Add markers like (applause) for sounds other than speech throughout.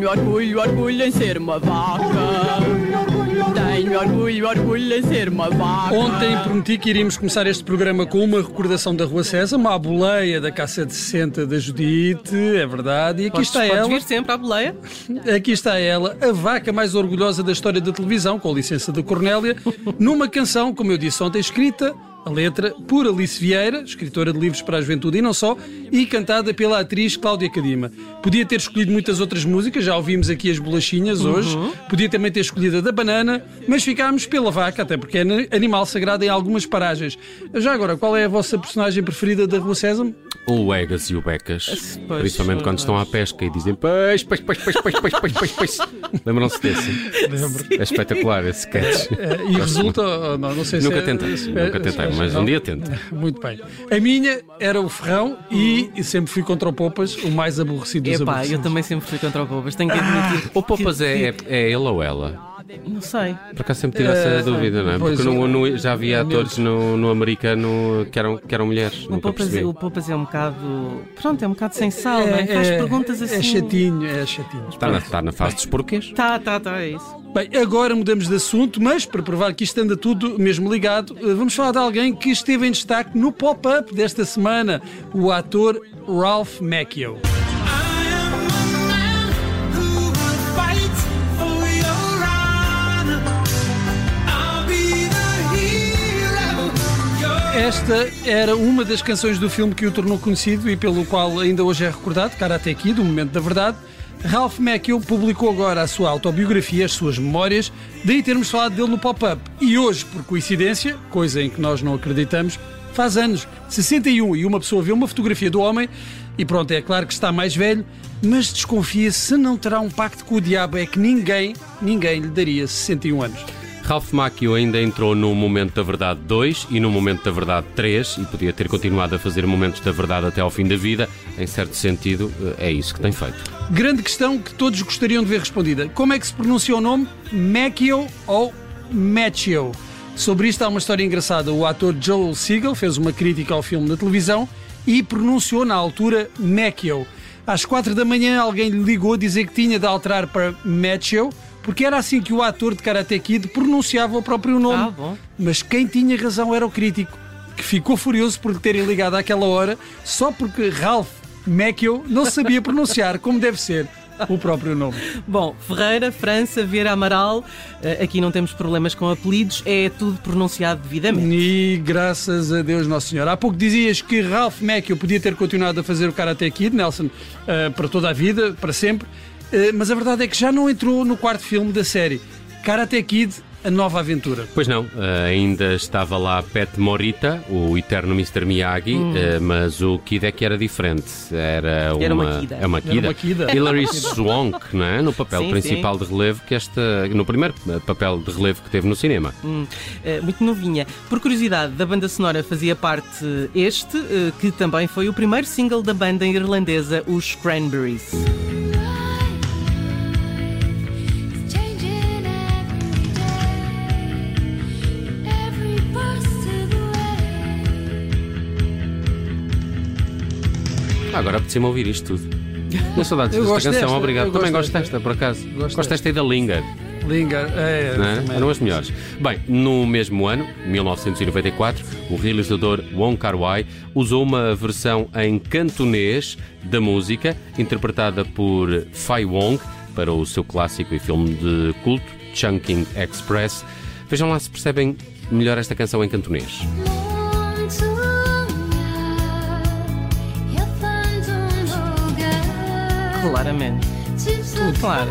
Tenho orgulho, orgulho em ser uma vaca. Tenho orgulho, orgulho em ser uma vaca. Ontem prometi que iríamos começar este programa com uma recordação da Rua César, uma boleia da Caça de 60 da Judite, é verdade. E aqui Podes, está podes ela. vir sempre à boleia. Aqui está ela, a vaca mais orgulhosa da história da televisão, com a licença da Cornélia, numa canção, como eu disse ontem, escrita, a letra, por Alice Vieira, escritora de livros para a juventude e não só, e cantada pela atriz Cláudia Cadima. Podia ter escolhido muitas outras músicas, já ouvimos aqui as bolachinhas hoje, podia também ter escolhido a da banana, mas ficámos pela vaca, até porque é ani- animal sagrado em algumas paragens. Já agora, qual é a vossa personagem preferida da Rua Sésamo? O Egas e o Becas, Pois, principalmente quando estão à pesca e dizem peixe, peixe, peixe, peixe, peixe, peixe, peixe, peixe, peixe. (laughs) Lembram-se desse? É espetacular esse sketch. Eh, E resulta, ou não, não sei se Nunca é- tentei, se- nunca tentei, mas um dia tento. Muito bem. A minha era o ferrão e sempre fui contra o Poupas, o mais aborrecido dos Epá, eu aborrecidos. também sempre fui contra o Poupas, tenho que admitir. O Popas é, é, é ele ou ela? Não sei. Por acaso sempre tive essa Eh, dúvida, não é? Porque no, no- já havia atores no, no americano que eram, que eram mulheres. O Poupas, o Poupas é um bocado. Pronto, é um bocado sem sal, não é? Faz perguntas assim. É chatinho, é chatinho. Está na, está na fase dos porquês. Tá, tá, tá, é isso. Bem, agora mudamos de assunto, mas para provar que isto anda tudo mesmo ligado, eh, vamos falar de alguém que esteve em destaque no pop-up desta semana, o ator Ralph Macchio. Esta era uma das canções do filme que o tornou conhecido e pelo qual ainda hoje é recordado, Karate Kid, o momento da verdade. Ralph Macchio publicou agora a sua autobiografia, as suas memórias, daí termos falado dele no pop-up. E hoje, por coincidência, coisa em que nós não acreditamos, faz anos, 61, e uma pessoa vê uma fotografia do homem e pronto, é claro que está mais velho, mas desconfia se não terá um pacto com o diabo, é que ninguém, ninguém lhe daria 61 anos. Ralph Macchio ainda entrou no Momento da Verdade 2 e no Momento da Verdade 3 e podia ter continuado a fazer momentos da verdade até ao fim da vida. Em certo sentido, eh, é isso que tem feito. Grande questão que todos gostariam de ver respondida. Como é que se pronuncia o nome? Macchio ou Macchio? Sobre isto há uma história engraçada. O ator Joel Siegel fez uma crítica ao filme na televisão e pronunciou na altura Macchio. Às quatro da manhã alguém lhe ligou a dizer que tinha de alterar para Macchio porque era assim que o ator de Karate Kid pronunciava o próprio nome. Ah, bom. Mas quem tinha razão era o crítico, que ficou furioso por lhe terem ligado àquela hora só porque Ralph Macchio não sabia pronunciar como deve ser o próprio nome. Bom, Ferreira, França, Vieira Amaral, eh, aqui não temos problemas com apelidos, é tudo pronunciado devidamente. E graças a Deus Nosso Senhor. Há pouco dizias que Ralph Macchio podia ter continuado a fazer o Karate Kid, Nelson, eh, para toda a vida, para sempre, mas a verdade é que já não entrou no quarto filme da série. Karate Kid, a nova aventura. Pois não, eh, ainda estava lá Pet Morita, o eterno Mr. Miyagi, eh, mas o Kid é que era diferente. Era uma, Era uma Kida. É uma Era Kida. uma Kida. Hilary (laughs) Swank, não é? No papel Sim, principal de relevo que esta. No primeiro eh, papel de relevo que teve no cinema. Hum, eh, muito novinha. Por curiosidade, da banda sonora fazia parte este, eh, que também foi o primeiro single da banda irlandesa, os Cranberries. Agora apetece-me ouvir isto tudo. Tenho saudades (laughs) desta canção, desta, obrigado. Também gosto gosto desta, por acaso. Gosto Gosto desta e da Linger. Linger, é, não é? Eram as melhores. Bem, no mesmo ano, 1994, o realizador Wong Kar-wai usou uma versão em cantonês da música, interpretada por Fai Wong, para o seu clássico e filme de culto, Chunking Express. Vejam lá se percebem melhor esta canção em cantonês. Claramente. Claro.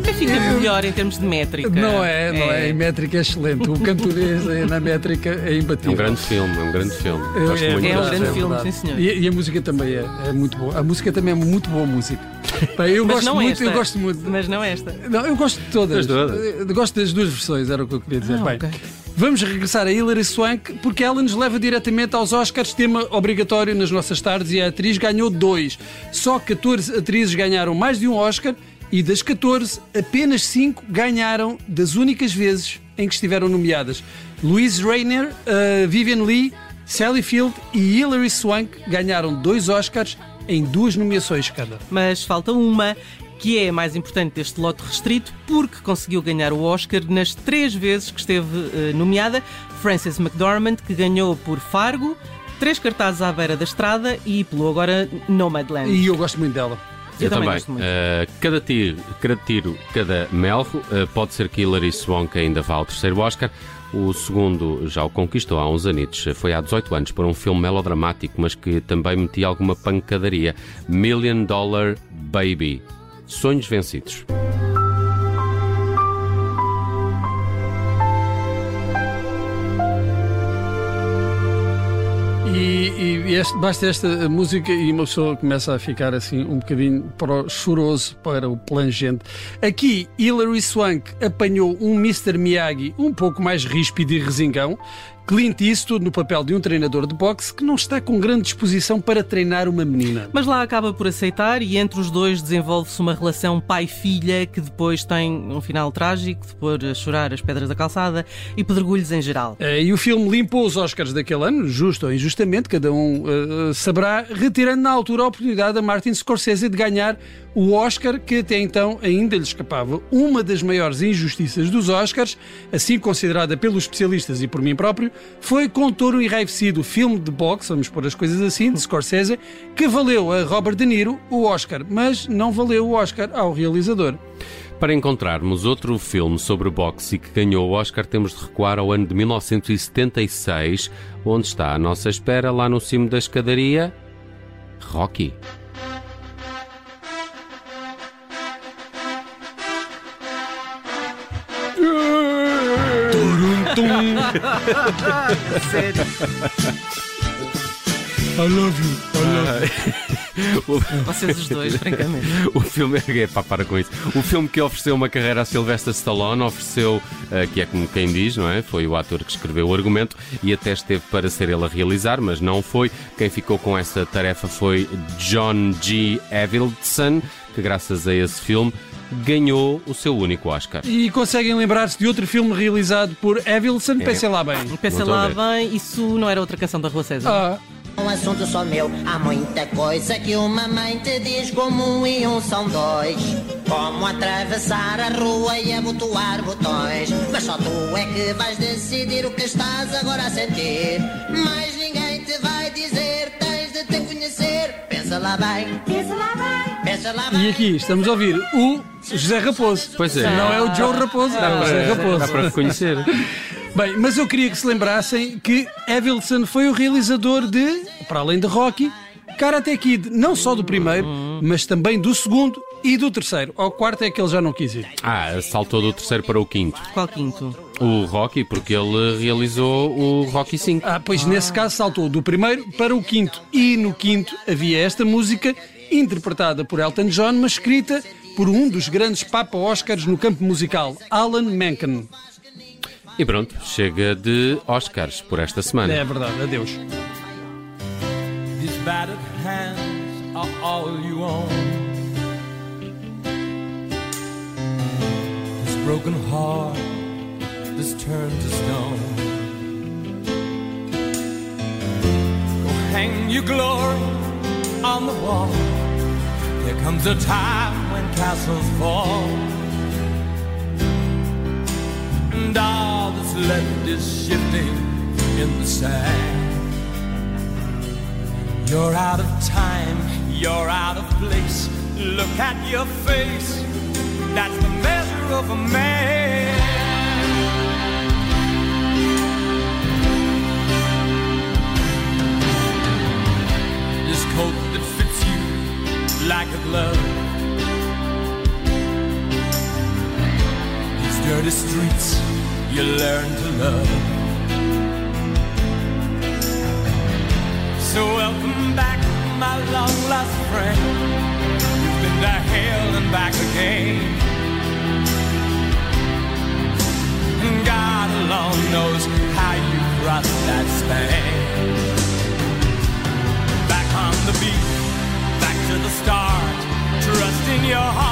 Até fica melhor em termos de métrica. Não é, não é. Em métrica é excelente. O cantonês (laughs) é- na métrica é É imbatível. um grande filme, é um grande filme. É- Gosto é- muito É um grande filme. sim senhor. E, e a música também é, é muito boa. A música também é muito boa música. Bem, eu Mas gosto não muito, esta. eu gosto muito. Mas não esta. Não, eu gosto de todas. Das duas. Eu Gosto das duas versões, era o que eu queria dizer. Ah, Bem, ok. Vamos regressar a Hilary Swank porque ela nos leva diretamente aos Oscars, tema obrigatório nas nossas tardes, e a atriz ganhou dois. Só 14 atrizes ganharam mais de um Oscar e das 14, apenas 5 ganharam das únicas vezes em que estiveram nomeadas. Louise Rayner, uh, Vivian Lee, Sally Field e Hilary Swank ganharam dois Oscars em duas nomeações cada. Mas falta uma. Que é a mais importante deste lote restrito porque conseguiu ganhar o Oscar nas três vezes que esteve eh, nomeada. Frances McDormand, que ganhou por Fargo, três cartazes à beira da estrada e pelo agora Nomadland. E eu gosto muito dela. Eu também também. gosto muito. Eh, cada, tiro, cada tiro, cada melro. eh, pode ser que Hilary Swank ainda vá ao terceiro Oscar. O segundo já o conquistou há uns anitos. Foi há 18 anos por um filme melodramático, mas que também metia alguma pancadaria. Million Dollar Baby. Sonhos vencidos. E, e este- basta esta música e uma pessoa começa a ficar assim um bocadinho para o choroso, para o plangente. Aqui, Hilary Swank apanhou um Mr. Miyagi um pouco mais ríspido e resingão. Clint Eastwood no papel de um treinador de boxe que não está com grande disposição para treinar uma menina. Mas lá acaba por aceitar e entre os dois desenvolve-se uma relação pai-filha que depois tem um final trágico, de pôr a chorar as pedras da calçada e pedregulhos em geral. Eh, E o filme limpou os Oscars daquele ano, justo ou injustamente, cada um eh, saberá, retirando na altura a oportunidade a Martin Scorsese de ganhar o Oscar que até então ainda lhe escapava. Uma das maiores injustiças dos Oscars, assim considerada pelos especialistas e por mim próprio, foi com Touro Enraivecido, filme de boxe, vamos pôr as coisas assim, de Scorsese, que valeu a Robert De Niro o Oscar, mas não valeu o Oscar ao realizador. Para encontrarmos outro filme sobre boxe e que ganhou o Oscar, temos de recuar ao ano de 1976, onde está à nossa espera, lá no cimo da escadaria, Rocky. Sério. I love you, I love you. (laughs) Vocês os dois, (laughs) francamente. O filme é pá, para com isso. O filme que ofereceu uma carreira a Sylvester Stallone ofereceu, eh, que é como quem diz, não é? Foi o ator que escreveu o argumento e até esteve para ser ele a realizar, mas não foi. Quem ficou com essa tarefa foi John G. Avildsen, que graças a esse filme ganhou o seu único Oscar. E conseguem lembrar-se de outro filme realizado por Evilson? Pensem lá bem. A lá bem, isso não era outra canção da Rua César. Ah, Um assunto só meu, há muita coisa que uma mãe te diz como um e um são dois. Como atravessar a rua e abotoar botões. Mas só tu é que vais decidir o que estás agora a sentir. Mais ninguém te vai dizer, tens de te conhecer. Pensa lá bem, Pensa lá bem. pensa lá bem. e aqui estamos a ouvir o José Raposo. Pois é. Não é o Joe Raposo, é o José Raposo. Dá para reconhecer. (laughs) Bem, mas eu queria que se lembrassem que Evilson foi o realizador de, para além de Rocky, Karate Kid, não só do primeiro, mas também do segundo e do terceiro. Ao quarto é que ele já não quis ir. Ah, saltou do terceiro para o quinto. Qual quinto? O Rocky, porque ele realizou o Rocky 5. Ah, pois nesse caso saltou do primeiro para o quinto. E no quinto havia esta música, interpretada por Elton John, mas escrita por um dos grandes Papa Oscars no campo musical, Alan Menken. E pronto, chega de Oscars por esta semana. É verdade, adeus. These battered hands are all you own. This broken heart is turned to stone. Go hang your glory on the wall. There comes a time castles fall. And all that's left is shifting in the sand. You're out of time, you're out of place. Look at your face, that's the measure of a man. This coat that fits you like a glove. Dirty streets you learn to love. So welcome back, my long lost friend. You've been to hell and back again. And God alone knows how you crossed that span. Back on the beat, back to the start. Trust in your heart.